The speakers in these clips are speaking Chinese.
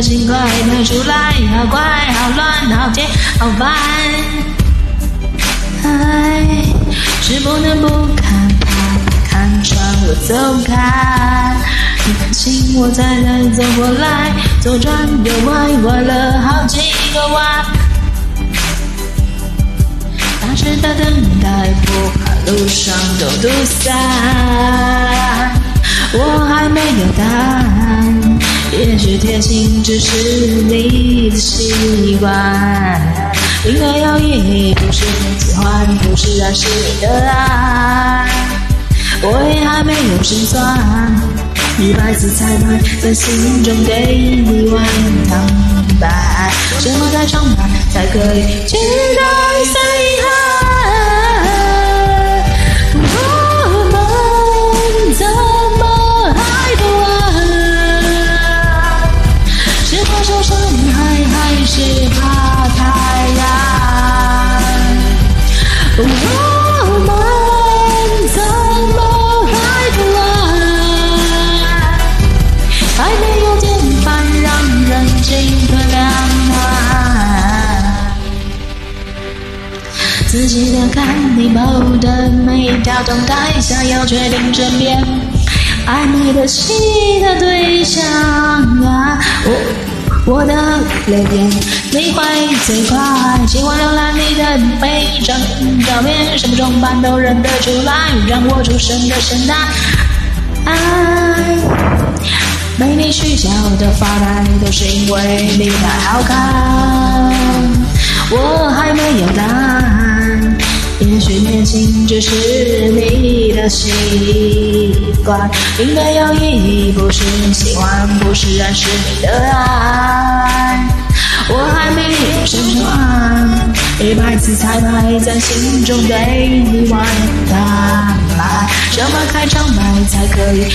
心快跳出来，好怪，好乱，好甜，好烦。爱是不能不看，怕看穿我走开。你看清我才能走过来，左转右拐，拐了好几个弯。大时大等待，不怕路上都堵塞。我还没有答案。也许贴心只是你的习惯，因为有意义不是很喜欢，不是认识你的爱，我也还没有心酸，一百次彩排在心中给你完坦白，什么才长白才可以期待 say hi。是怕太仔细的看你 PO 的每一条动态，想要确定身边暧昧的其他对象啊，我。我的留言你会最快，喜欢浏览你的每一张照片，什么装扮都认得出来，让我出神的神态。爱被你取笑的发呆，都是因为你太好看。也许年轻只是你的习惯，因为有意义不是喜欢，不是认识你的爱。我还没有胜算，一百次彩排在心中对你玩坦白，什么开场白才可以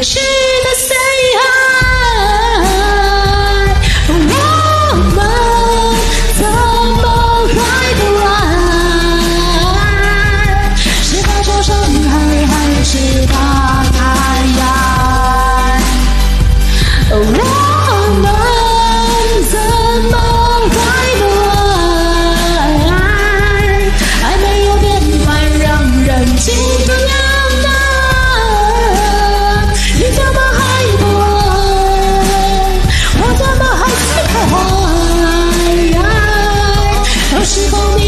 期待 say hi。